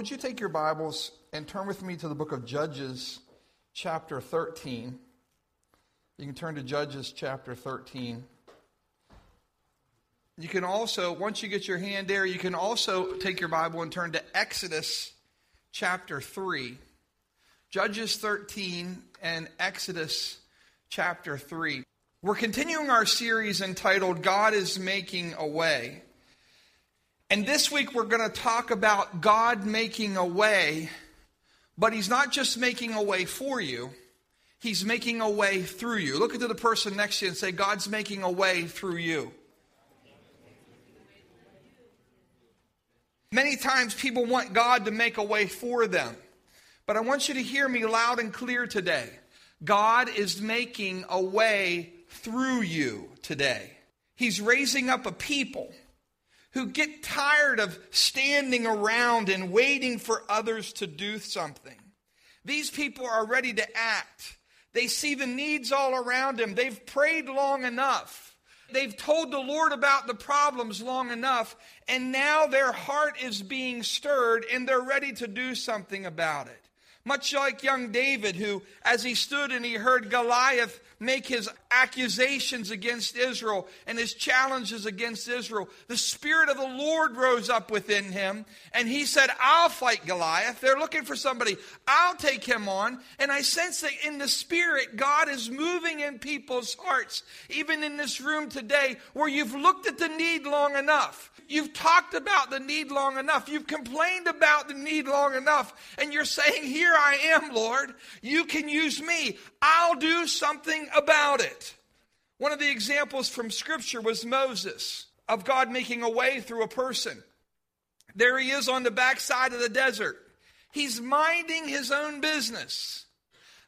would you take your Bibles and turn with me to the book of Judges, chapter 13? You can turn to Judges, chapter 13. You can also, once you get your hand there, you can also take your Bible and turn to Exodus, chapter 3. Judges 13 and Exodus, chapter 3. We're continuing our series entitled God is Making a Way. And this week we're going to talk about God making a way, but He's not just making a way for you, He's making a way through you. Look at the person next to you and say, God's making a way through you. Many times people want God to make a way for them. But I want you to hear me loud and clear today. God is making a way through you today. He's raising up a people who get tired of standing around and waiting for others to do something. These people are ready to act. They see the needs all around them. They've prayed long enough. They've told the Lord about the problems long enough, and now their heart is being stirred and they're ready to do something about it. Much like young David, who, as he stood and he heard Goliath make his accusations against Israel and his challenges against Israel, the Spirit of the Lord rose up within him and he said, I'll fight Goliath. They're looking for somebody. I'll take him on. And I sense that in the Spirit, God is moving in people's hearts, even in this room today, where you've looked at the need long enough. You've talked about the need long enough. You've complained about the need long enough. And you're saying, Here I am, Lord. You can use me. I'll do something about it. One of the examples from Scripture was Moses, of God making a way through a person. There he is on the backside of the desert. He's minding his own business.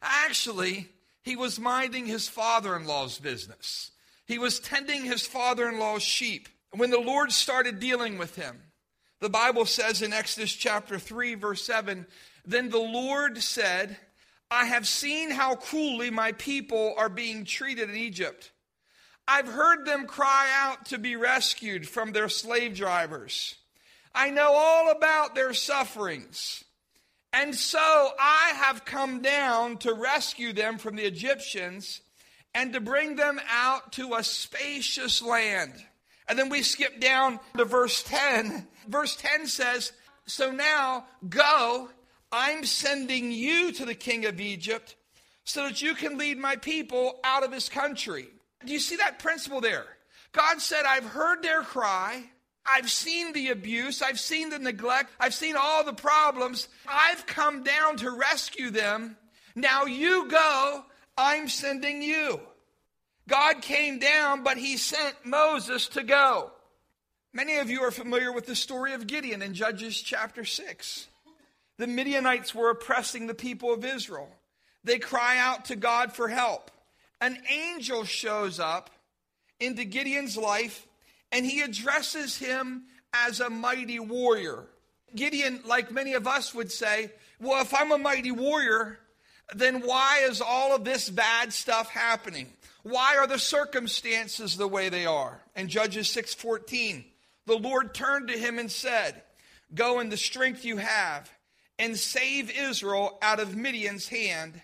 Actually, he was minding his father in law's business. He was tending his father in law's sheep. When the Lord started dealing with him, the Bible says in Exodus chapter 3, verse 7 Then the Lord said, I have seen how cruelly my people are being treated in Egypt. I've heard them cry out to be rescued from their slave drivers. I know all about their sufferings. And so I have come down to rescue them from the Egyptians and to bring them out to a spacious land and then we skip down to verse 10. Verse 10 says, So now go, I'm sending you to the king of Egypt so that you can lead my people out of his country. Do you see that principle there? God said, I've heard their cry. I've seen the abuse. I've seen the neglect. I've seen all the problems. I've come down to rescue them. Now you go. I'm sending you. God came down, but he sent Moses to go. Many of you are familiar with the story of Gideon in Judges chapter 6. The Midianites were oppressing the people of Israel. They cry out to God for help. An angel shows up into Gideon's life and he addresses him as a mighty warrior. Gideon, like many of us would say, well, if I'm a mighty warrior, then why is all of this bad stuff happening? Why are the circumstances the way they are? In Judges 6:14, the Lord turned to him and said, "Go in the strength you have and save Israel out of Midian's hand.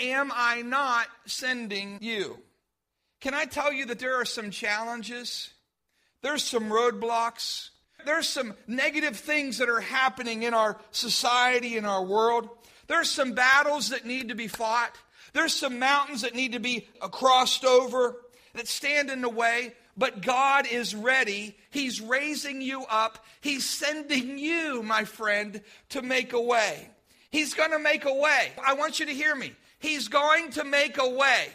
Am I not sending you?" Can I tell you that there are some challenges? There's some roadblocks. There's some negative things that are happening in our society, in our world. There's some battles that need to be fought. There's some mountains that need to be crossed over that stand in the way, but God is ready. He's raising you up. He's sending you, my friend, to make a way. He's going to make a way. I want you to hear me. He's going to make a way,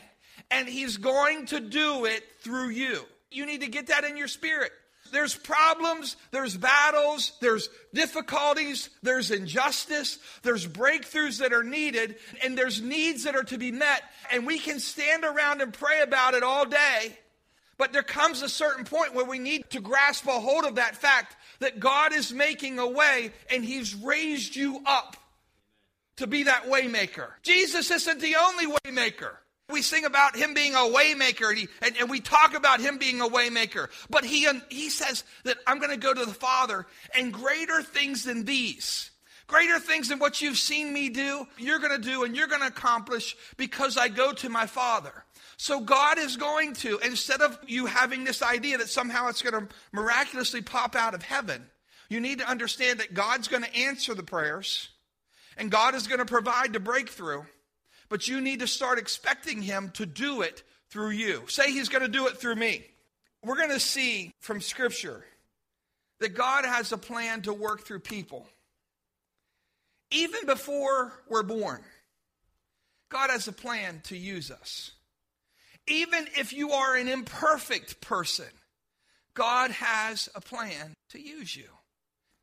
and He's going to do it through you. You need to get that in your spirit. There's problems, there's battles, there's difficulties, there's injustice, there's breakthroughs that are needed, and there's needs that are to be met. And we can stand around and pray about it all day. But there comes a certain point where we need to grasp a hold of that fact that God is making a way and He's raised you up to be that waymaker. Jesus isn't the only waymaker. We sing about him being a waymaker, and, and, and, we talk about him being a waymaker. But he, he says that I'm going to go to the Father, and greater things than these, Greater things than what you've seen me do, you're going to do and you're going to accomplish because I go to my Father. So God is going to, instead of you having this idea that somehow it's going to miraculously pop out of heaven, you need to understand that God's going to answer the prayers and God is going to provide the breakthrough. But you need to start expecting Him to do it through you. Say He's going to do it through me. We're going to see from Scripture that God has a plan to work through people. Even before we're born, God has a plan to use us. Even if you are an imperfect person, God has a plan to use you.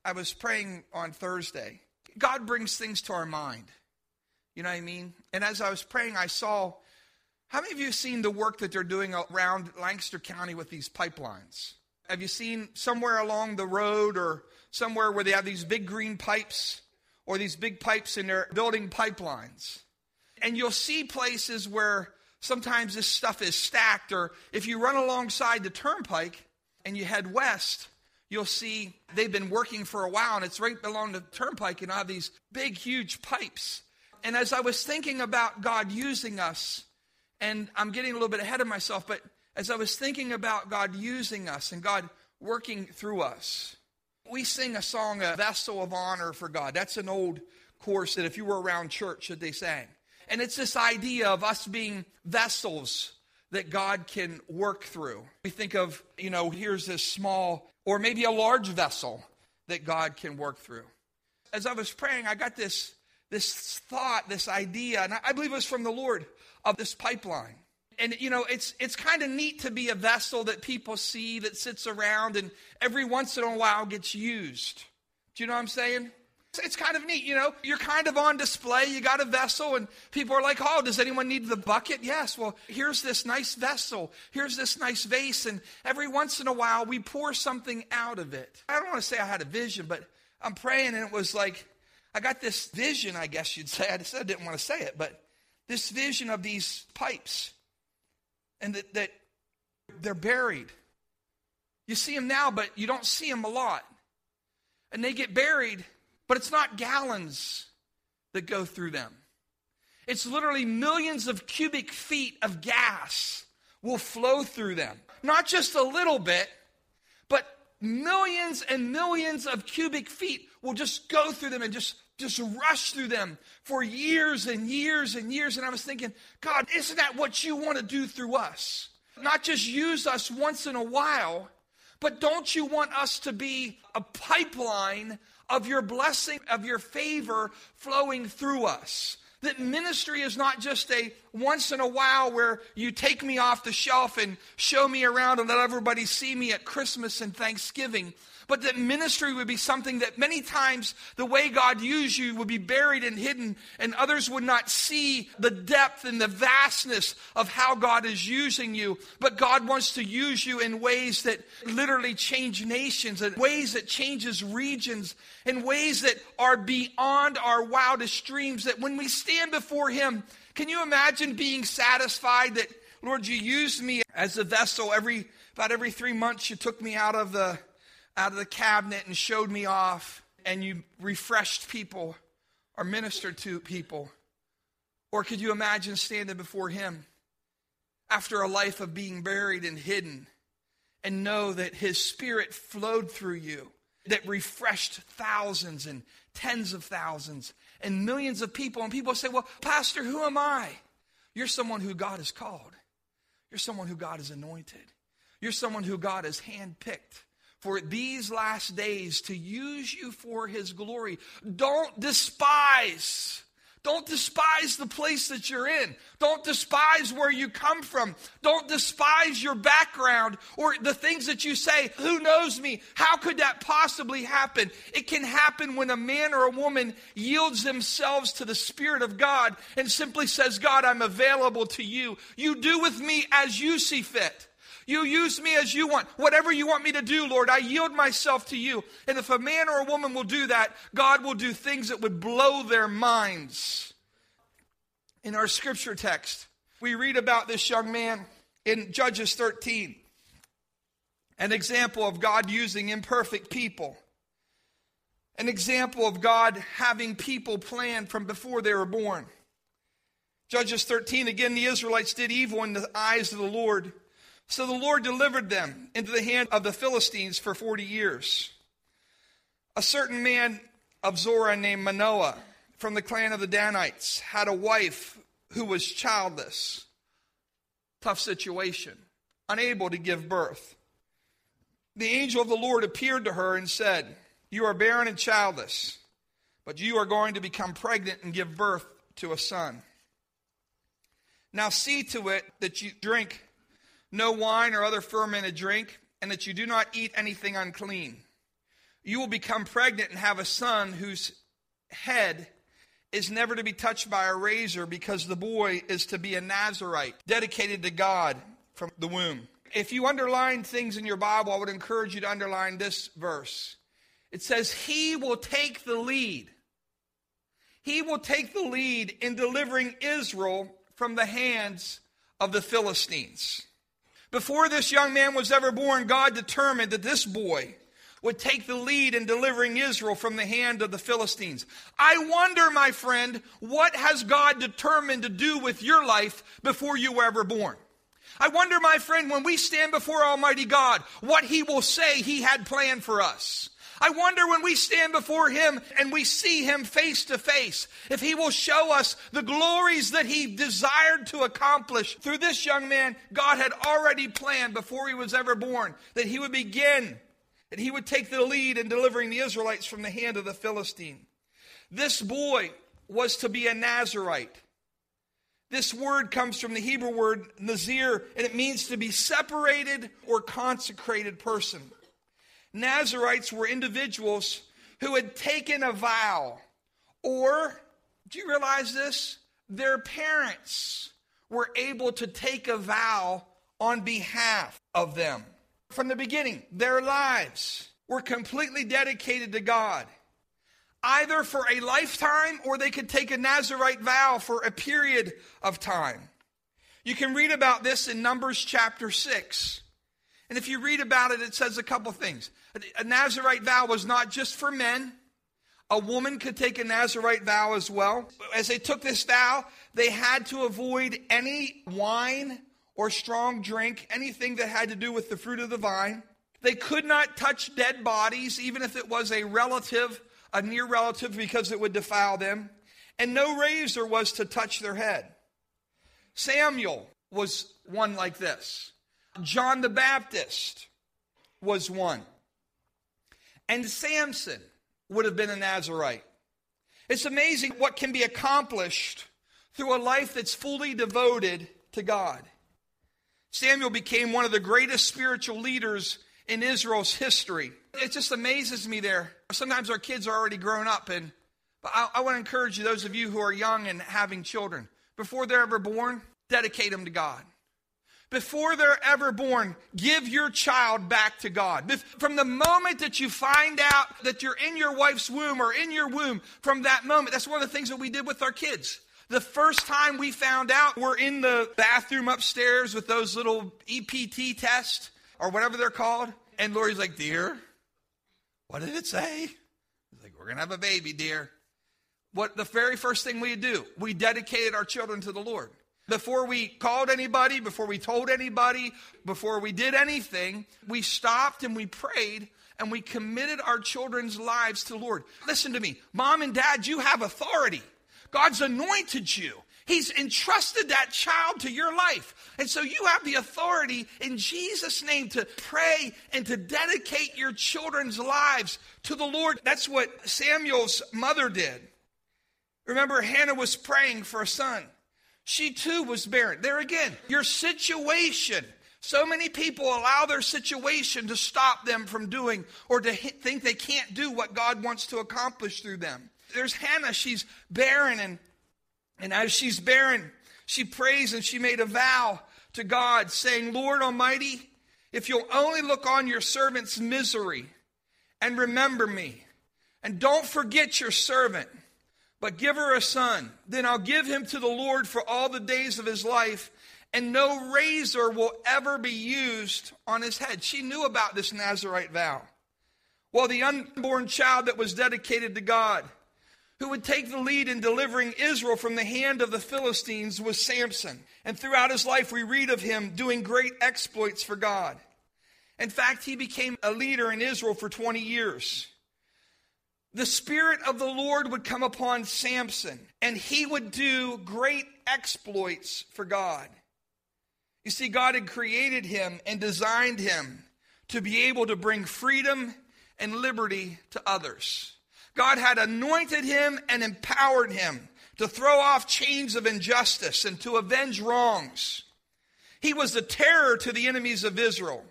I was praying on Thursday. God brings things to our mind. You know what I mean? And as I was praying, I saw how many of you have seen the work that they're doing around Lancaster County with these pipelines? Have you seen somewhere along the road or somewhere where they have these big green pipes or these big pipes and they're building pipelines? And you'll see places where sometimes this stuff is stacked, or if you run alongside the turnpike and you head west, you'll see they've been working for a while and it's right along the turnpike and I have these big, huge pipes. And as I was thinking about God using us, and I'm getting a little bit ahead of myself, but as I was thinking about God using us and God working through us, we sing a song, A Vessel of Honor for God. That's an old course that if you were around church that they sang. And it's this idea of us being vessels that God can work through. We think of, you know, here's this small or maybe a large vessel that God can work through. As I was praying, I got this, this thought, this idea, and I believe it was from the Lord of this pipeline and you know it's it's kind of neat to be a vessel that people see that sits around and every once in a while gets used do you know what i'm saying it's, kind of neat you know? You're kind of on display. You got a vessel and people are like oh does anyone need the bucket? Yes. Well here's this nice vessel. Here's this nice vase and every once in a while we pour something out of it. I don't want to say i had a vision but i'm praying and it was like i got this vision i guess you'd say. I said i didn't want to say it but this vision of these pipes and that, that they're buried. You see them now, but you don't see them a lot. And they get buried, but it's not gallons that go through them. It's literally millions of cubic feet of gas will flow through them. Not just a little bit, but millions and millions of cubic feet will just go through them and just just rush through them for years and years and years. And I was thinking, God, isn't that what you want to do through us? Not just use us once in a while, but don't you want us to be a pipeline of your blessing, of your favor flowing through us? That ministry is not just a once in a while where you take me off the shelf and show me around and let everybody see me at Christmas and Thanksgiving, but that ministry would be something that many times the way God used you would be buried and hidden, and others would not see the depth and the vastness of how God is using you. But God wants to use you in ways that literally change nations, in ways that changes regions, in ways that are beyond our wildest dreams. That when we stand before Him, can you imagine being satisfied that, Lord, you used me as a vessel every about every three months you took me out of the out of the cabinet and showed me off, and you refreshed people or ministered to people? Or could you imagine standing before Him after a life of being buried and hidden and know that His Spirit flowed through you, that refreshed thousands and tens of thousands and millions of people? And people say, Well, Pastor, who am I? You're someone who God has called, you're someone who God has anointed, you're someone who God has handpicked for these last days to use you for his glory. Don't despise. Don't despise the place that you're in. Don't despise where you come from. Don't despise your background or the things that you say. Who knows me? How could that possibly happen? It can happen when a man or a woman yields themselves to the Spirit of God and simply says, God, I'm available to you. You do with me as you see fit. You use me as you want. Whatever you want me to do, Lord, I yield myself to you. And if a man or a woman will do that, God will do things that would blow their minds. In our scripture text, we read about this young man in Judges 13, an example of God using imperfect people. An example of God having people planned from before they were born. Judges 13, again, the Israelites did evil in the eyes of the Lord. So the Lord delivered them into the hand of the Philistines for 40 years. A certain man of Zorah named Manoah from the clan of the Danites had a wife who was childless. Tough situation, unable to give birth. The angel of the Lord appeared to her and said, You are barren and childless, but you are going to become pregnant and give birth to a son. Now see to it that you drink no wine or other fermented drink, and that you do not eat anything unclean. You will become pregnant and have a son whose head is never to be touched by a razor because the boy is to be a Nazarite, dedicated to God from the womb. If you underline things in your Bible, I would encourage you to underline this verse. It says, He will take the lead. He will take the lead in delivering Israel from the hands of the Philistines. Before this young man was ever born, God determined that this boy would take the lead in delivering Israel from the hand of the Philistines. I wonder, my friend, what has God determined to do with your life before you were ever born? I wonder, my friend, when we stand before Almighty God, what He will say He had planned for us. I wonder when we stand before Him and we see Him face to face, if He will show us the glories that He desired to accomplish through this young man. God had already planned before he was ever born that He would begin, that He would take the lead in delivering the Israelites from the hand of the Philistine. This boy was to be a Nazarite. This word comes from the Hebrew word nazir, and it means to be separated or consecrated person. Nazarites were individuals who had taken a vow, or, do you realize this? Their parents were able to take a vow on behalf of them. From the beginning, their lives were completely dedicated to God, either for a lifetime or they could take a Nazarite vow for a period of time. You can read about this in Numbers chapter 6. And if you read about it, it says a couple things. A Nazarite vow was not just for men. A woman could take a Nazarite vow as well. As they took this vow, they had to avoid any wine or strong drink, anything that had to do with the fruit of the vine. They could not touch dead bodies, even if it was a relative, a near relative, because it would defile them. And no razor was to touch their head. Samuel was one like this. John the Baptist was one. And Samson would have been a Nazarite. It's amazing what can be accomplished through a life that's fully devoted to God. Samuel became one of the greatest spiritual leaders in Israel's history. It just amazes me there. Sometimes our kids are already grown up, and but I, I want to encourage you, those of you who are young and having children, before they're ever born, dedicate them to God before they're ever born, give your child back to God. From the moment that you find out that you're in your wife's womb or in your womb, from that moment, that's one of the things that we did with our kids. The first time we found out, we're in the bathroom upstairs with those little EPT tests or whatever they're called. And Lori's like, Dear, what did it say? He's like, We're going to have a baby, dear. What the very first thing we do, we dedicated our children to the Lord. Before we called anybody, before we told anybody, before we did anything, we stopped and we prayed and we committed our children's lives to the Lord. Listen to me. Mom and dad, you have authority. God's anointed you. He's entrusted that child to your life. And so you have the authority in Jesus' name to pray and to dedicate your children's lives to the Lord. That's what Samuel's mother did. Remember, Hannah was praying for a son. She too was barren. There again, your situation. So many people allow their situation to stop them from doing or to think they can't do what God wants to accomplish through them. There's Hannah, she's barren, and, and as she's barren, she prays and she made a vow to God, saying, Lord Almighty, if you'll only look on your servant's misery and remember me, and don't forget your servant but give her a son. Then I'll give him to the Lord for all the days of his life, and no razor will ever be used on his head. She knew about this Nazarite vow. Well, the unborn child that was dedicated to God, who would take the lead in delivering Israel from the hand of the Philistines, was Samson. And throughout his life, we read of him doing great exploits for God. In fact, he became a leader in Israel for 20 years. The Spirit of the Lord would come upon Samson, and he would do great exploits for God. You see, God had created him and designed him to be able to bring freedom and liberty to others. God had anointed him and empowered him to throw off chains of injustice and to avenge wrongs. He was a terror to the enemies of Israel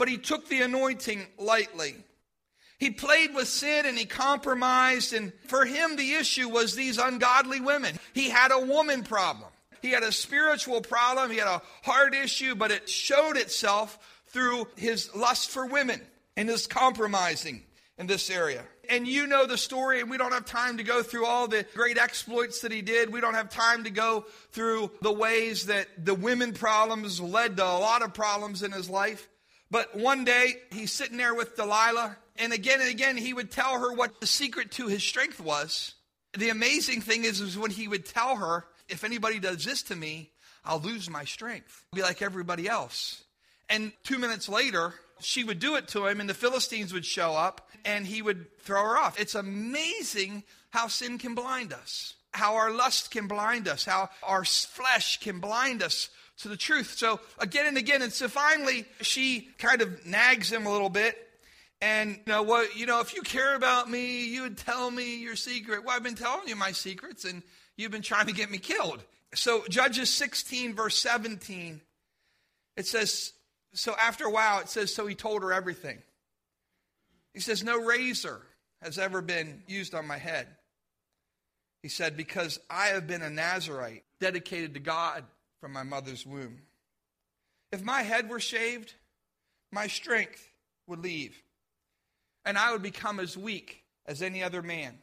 but he took the anointing lightly. He played with sin and he compromised, and for him, the issue was these ungodly women. He had a woman problem. He had a spiritual problem. He had a heart issue, but it showed itself through his lust for women and his compromising in this area. And you know the story, and we don't have time to go through all the great exploits that he did. We don't have time to go through the ways that the women problems led to a lot of problems in his life. But one day he's sitting there with Delilah, and again and again he would tell her what the secret to his strength was. The amazing thing is, is when he would tell her, if anybody does this to me, I'll lose my strength. I'll be like everybody else. And two minutes later, she would do it to him, and the Philistines would show up, and he would throw her off. It's amazing how sin can blind us, how our lust can blind us, how our flesh can blind us to the truth. So again and again, and so finally she kind of nags him a little bit. And you know what, you know, if you care about me, you would tell me your secret. Well, I've been telling you my secrets, and you've been trying to get me killed. So Judges 16, verse 17, it says, so after a while, it says, so he told her everything. He says, no razor has ever been used on my head. He said, because I have been a Nazarite dedicated to God from my mother's womb. If my head were shaved, my strength would leave, and I would become as weak as any other man.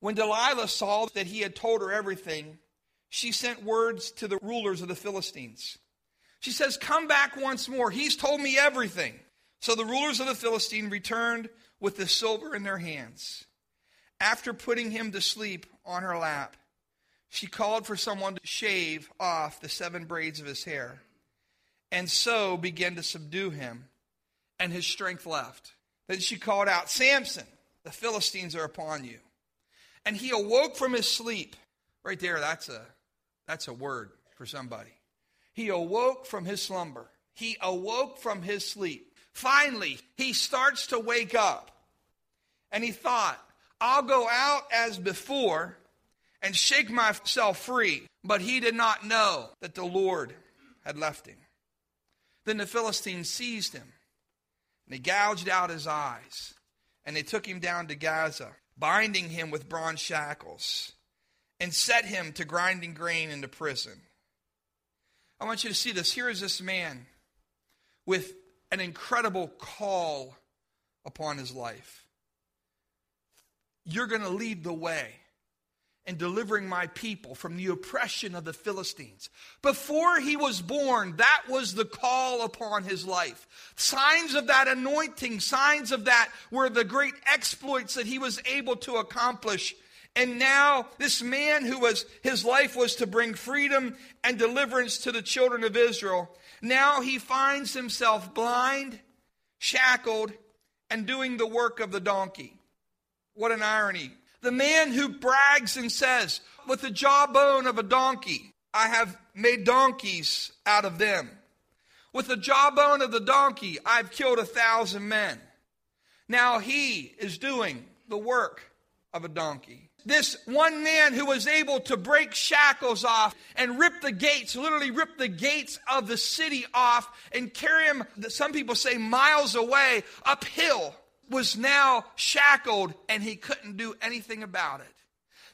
When Delilah saw that he had told her everything, she sent words to the rulers of the Philistines. She says, Come back once more. He's told me everything. So the rulers of the Philistine returned with the silver in their hands. After putting him to sleep on her lap, she called for someone to shave off the seven braids of his hair, and so began to subdue him, and his strength left. Then she called out, Samson, the Philistines are upon you. And he awoke from his sleep. Right there, that's a, that's a word for somebody. He awoke from his slumber. He awoke from his sleep. Finally, he starts to wake up. And he thought, I'll go out as before and shake myself free. But he did not know that the Lord had left him. Then the Philistines seized him, and they gouged out his eyes, and they took him down to Gaza, binding him with bronze shackles, and set him to grinding grain into prison. I want you to see this. Here is this man with an incredible call upon his life. You're going to lead the way and delivering my people from the oppression of the Philistines. Before he was born, that was the call upon his life. Signs of that anointing, signs of that were the great exploits that he was able to accomplish. And now, this man who was, his life was to bring freedom and deliverance to the children of Israel, now he finds himself blind, shackled, and doing the work of the donkey. What an irony. The man who brags and says, With the jawbone of a donkey, I have made donkeys out of them. With the jawbone of the donkey, I've killed a thousand men. Now he is doing the work of a donkey. This one man who was able to break shackles off and rip the gates, literally rip the gates of the city off and carry him, some people say, miles away uphill was now shackled and he couldn't do anything about it.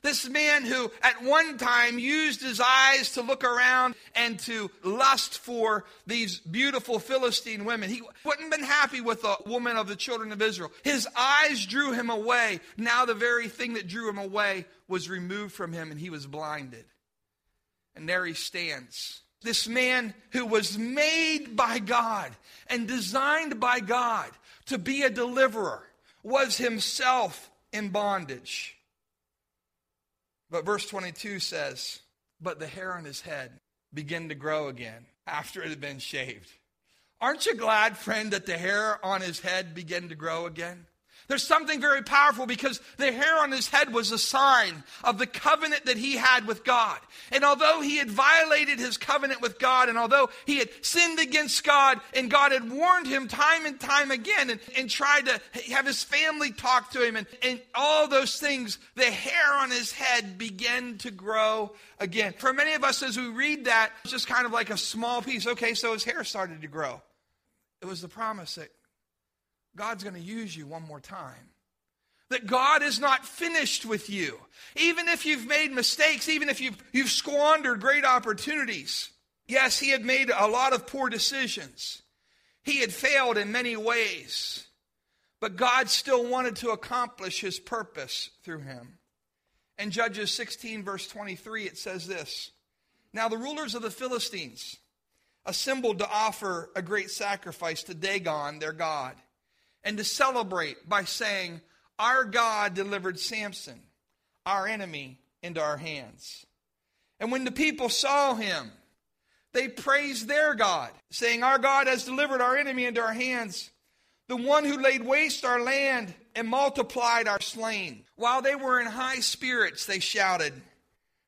This man who at one time used his eyes to look around and to lust for these beautiful Philistine women. He wouldn't have been happy with a woman of the children of Israel. His eyes drew him away. Now the very thing that drew him away was removed from him and he was blinded. And there he stands. This man who was made by God and designed by God to be a deliverer, was himself in bondage. But verse 22 says, But the hair on his head began to grow again after it had been shaved. Aren't you glad, friend, that the hair on his head began to grow again? There's something very powerful because the hair on his head was a sign of the covenant that he had with God. And although he had violated his covenant with God, and although he had sinned against God, and God had warned him time and time again, and, and tried to have his family talk to him, and, and all those things, the hair on his head began to grow again. For many of us, as we read that, it's just kind of like a small piece. Okay, so his hair started to grow. It was the promise that God's going to use you one more time. That God is not finished with you. Even if you've made mistakes, even if you've, you've squandered great opportunities. Yes, he had made a lot of poor decisions. He had failed in many ways. But God still wanted to accomplish his purpose through him. In Judges 16, verse 23, it says this Now the rulers of the Philistines assembled to offer a great sacrifice to Dagon, their God and to celebrate by saying, Our God delivered Samson, our enemy, into our hands. And when the people saw him, they praised their God, saying, Our God has delivered our enemy into our hands, the one who laid waste our land and multiplied our slain. While they were in high spirits, they shouted,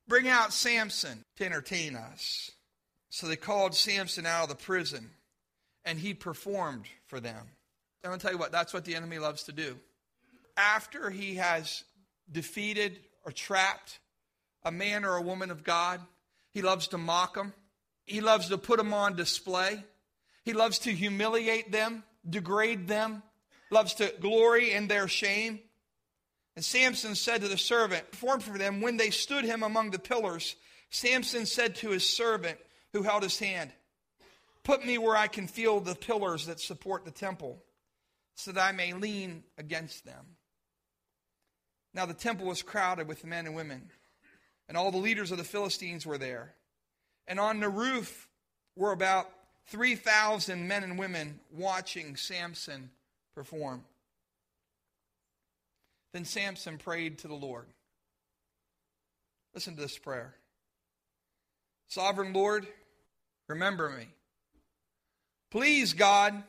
Bring out Samson to entertain us. So they called Samson out of the prison, and he performed for them. I'm going to tell you what, that's what the enemy loves to do. After he has defeated or trapped a man or a woman of God, he loves to mock them. He loves to put them on display. He loves to humiliate them, degrade them, loves to glory in their shame. And Samson said to the servant, performed for them, when they stood him among the pillars, Samson said to his servant who held his hand, Put me where I can feel the pillars that support the temple so that I may lean against them. Now the temple was crowded with men and women, and all the leaders of the Philistines were there. And on the roof were about 3,000 men and women watching Samson perform. Then Samson prayed to the Lord. Listen to this prayer Sovereign Lord, remember me. Please, God,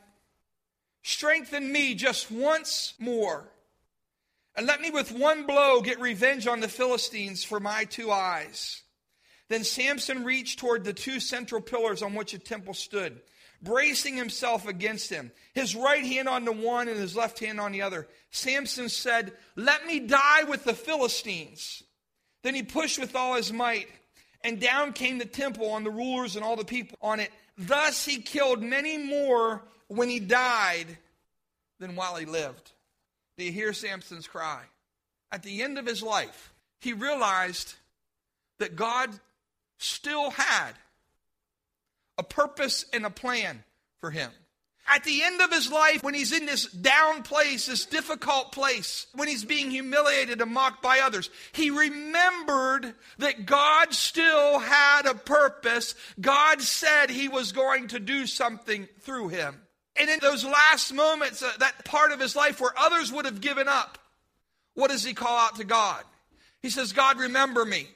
Strengthen me just once more. And let me with one blow get revenge on the Philistines for my two eyes. Then Samson reached toward the two central pillars on which the temple stood, bracing himself against them, his right hand on the one and his left hand on the other. Samson said, Let me die with the Philistines. Then he pushed with all his might, and down came the temple on the rulers and all the people on it. Thus he killed many more when he died than while he lived. Do you hear Samson's cry? At the end of his life, he realized that God still had a purpose and a plan for him. At the end of his life, when he's in this down place, this difficult place, when he's being humiliated and mocked by others, he remembered that God still had a purpose. God said he was going to do something through him. And in those last moments, uh, that part of his life where others would have given up, what does he call out to God? He says, God, remember me.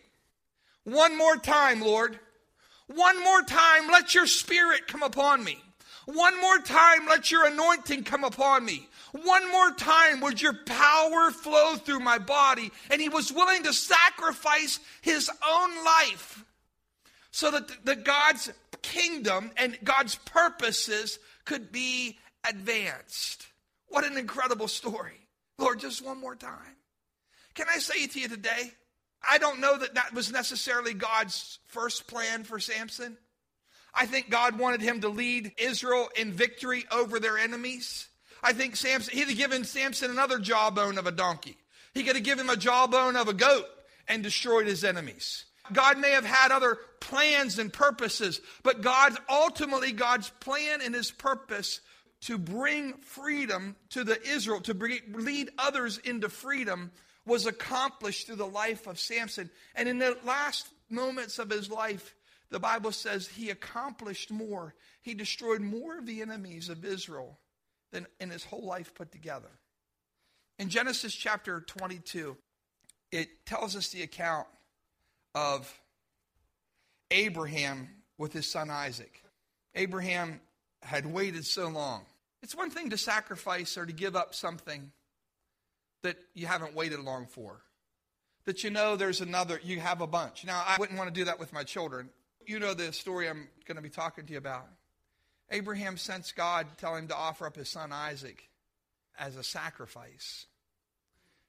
One more time, Lord. One more time, let your spirit come upon me. One more time, let your anointing come upon me. One more time, would your power flow through my body? And he was willing to sacrifice his own life so that the, the God's kingdom and God's purposes could be advanced. What an incredible story. Lord, just one more time. Can I say it to you today? I don't know that that was necessarily God's first plan for Samson. I think God wanted him to lead Israel in victory over their enemies. I think Samson, he'd have given Samson another jawbone of a donkey. He could have given him a jawbone of a goat and destroyed his enemies. God may have had other plans and purposes, but God's ultimately, God's plan and his purpose to bring freedom to the Israel, to bring, lead others into freedom, was accomplished through the life of Samson. And in the last moments of his life, the Bible says he accomplished more. He destroyed more of the enemies of Israel than in his whole life put together. In Genesis chapter 22, it tells us the account of Abraham with his son Isaac. Abraham had waited so long. It's one thing to sacrifice or to give up something that you haven't waited long for. That you know there's another, you have a bunch. Now, I wouldn't want to do that with my children. You know the story I'm going to be talking to you about. Abraham sensed God tell him to offer up his son Isaac as a sacrifice.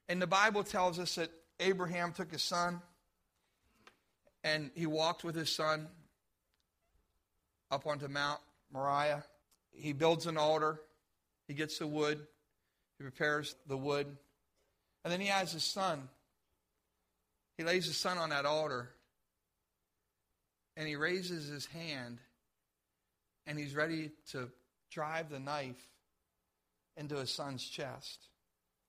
And the Bible tells us that Abraham took his son and he walked with his son up onto Mount Moriah. He builds an altar. He gets the wood. He prepares the wood. And then he has his son. He lays his son on that altar. And he raises his hand. And he's ready to drive the knife into his son's chest.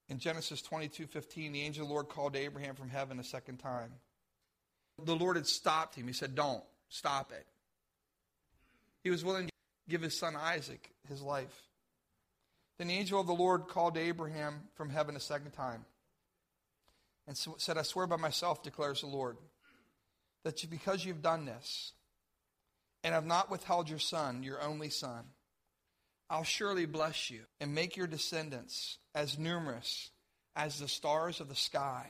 In Genesis 22 15, the angel of the Lord called to Abraham from heaven a second time. The Lord had stopped him. He said, Don't stop it. He was willing to give his son Isaac his life. Then the angel of the Lord called to Abraham from heaven a second time and said, I swear by myself, declares the Lord, that because you've done this and have not withheld your son, your only son, I'll surely bless you and make your descendants as numerous as the stars of the sky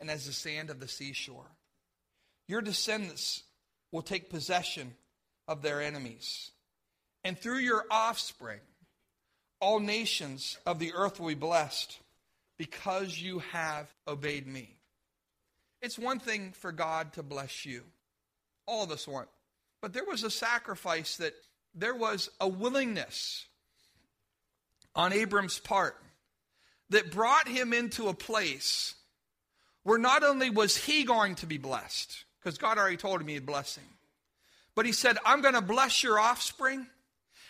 and as the sand of the seashore. Your descendants will take possession of their enemies. And through your offspring, all nations of the earth will be blessed because you have obeyed me. It's one thing for God to bless you. All of us want. But there was a sacrifice that there was a willingness on Abram's part that brought him into a place where not only was he going to be blessed, because God already told him he'd bless him, but he said, I'm going to bless your offspring,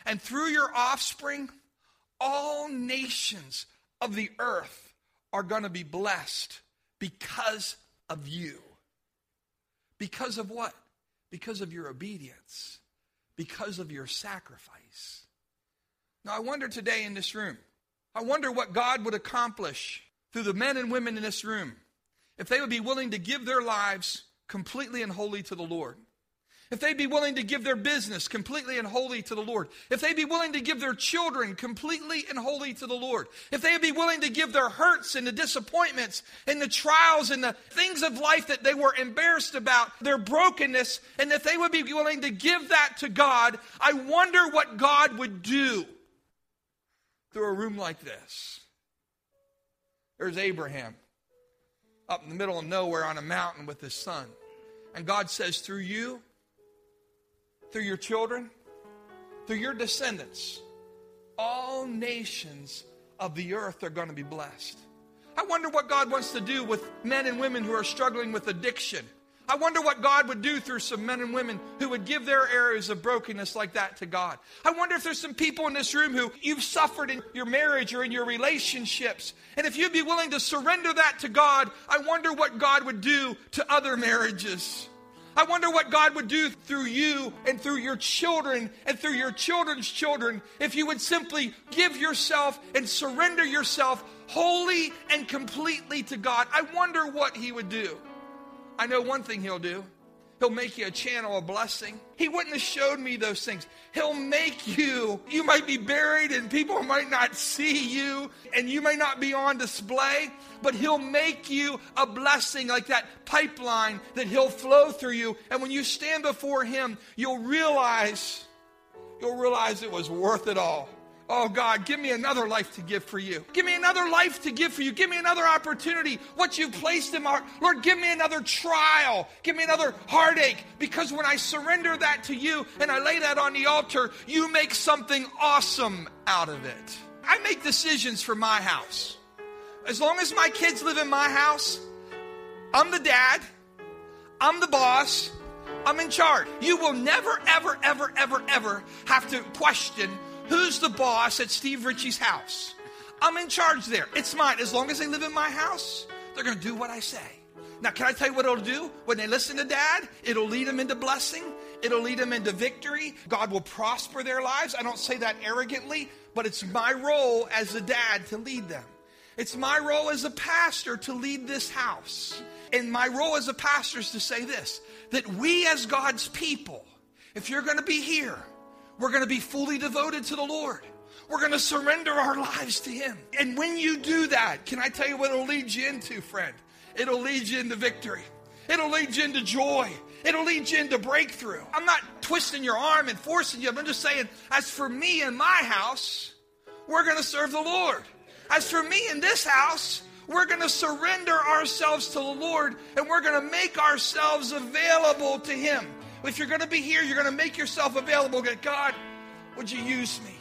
and through your offspring, all nations of the earth are going to be blessed because of you. Because of what? Because of your obedience, because of your sacrifice. Now, I wonder today in this room, I wonder what God would accomplish through the men and women in this room if they would be willing to give their lives completely and wholly to the Lord. If they'd be willing to give their business completely and wholly to the Lord. If they'd be willing to give their children completely and wholly to the Lord. If they'd be willing to give their hurts and the disappointments and the trials and the things of life that they were embarrassed about, their brokenness, and if they would be willing to give that to God, I wonder what God would do through a room like this. There's Abraham up in the middle of nowhere on a mountain with his son. And God says, through you, through your children, through your descendants, all nations of the earth are going to be blessed. I wonder what God wants to do with men and women who are struggling with addiction I wonder what God would do through some men and women who would give their areas of brokenness like that to God. I wonder if there's some people in this room who you've suffered in your marriage or in your relationships. And if you'd be willing to surrender that to God, I wonder what God would do to other marriages. I wonder what God would do through you and through your children and through your children's children if you would simply give yourself and surrender yourself wholly and completely to God. I wonder what He would do. I know one thing he'll do. He'll make you a channel of blessing. He wouldn't have showed me those things. He'll make you, you might be buried and people might not see you and you may not be on display, but He'll make you a blessing like that pipeline that He'll flow through you. And when you stand before Him, you'll realize, you'll realize it was worth it all. Oh God, give me another life to give for you. Give me another life to give for you. Give me another opportunity. What you've placed in my heart. Lord, give me another trial. Give me another heartache. Because when I surrender that to you and I lay that on the altar, you make something awesome out of it. I make decisions for my house. As long as my kids live in my house, I'm the dad, I'm the boss, I'm in charge. You will never, ever, ever, ever, ever have to question Who's the boss at Steve Ritchie's house? I'm in charge there. It's mine. As long as they live in my house, they're going to do what I say. Now, can I tell you what it'll do? When they listen to dad, it'll lead them into blessing, it'll lead them into victory. God will prosper their lives. I don't say that arrogantly, but it's my role as a dad to lead them. It's my role as a pastor to lead this house. And my role as a pastor is to say this that we, as God's people, if you're going to be here, we're going to be fully devoted to the Lord. We're going to surrender our lives to Him. And when you do that, can I tell you what it'll lead you into, friend? It'll lead you into victory. It'll lead you into joy. It'll lead you into breakthrough. I'm not twisting your arm and forcing you. I'm just saying, as for me and my house, we're going to serve the Lord. As for me in this house, we're going to surrender ourselves to the Lord and we're going to make ourselves available to Him. If you're going to be here, you're going to make yourself available. God, would you use me?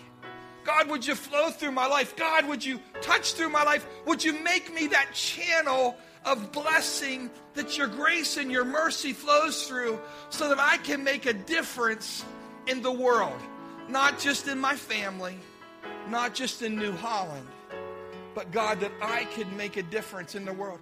God, would you flow through my life? God, would you touch through my life? Would you make me that channel of blessing that your grace and your mercy flows through so that I can make a difference in the world? Not just in my family, not just in New Holland, but God, that I can make a difference in the world.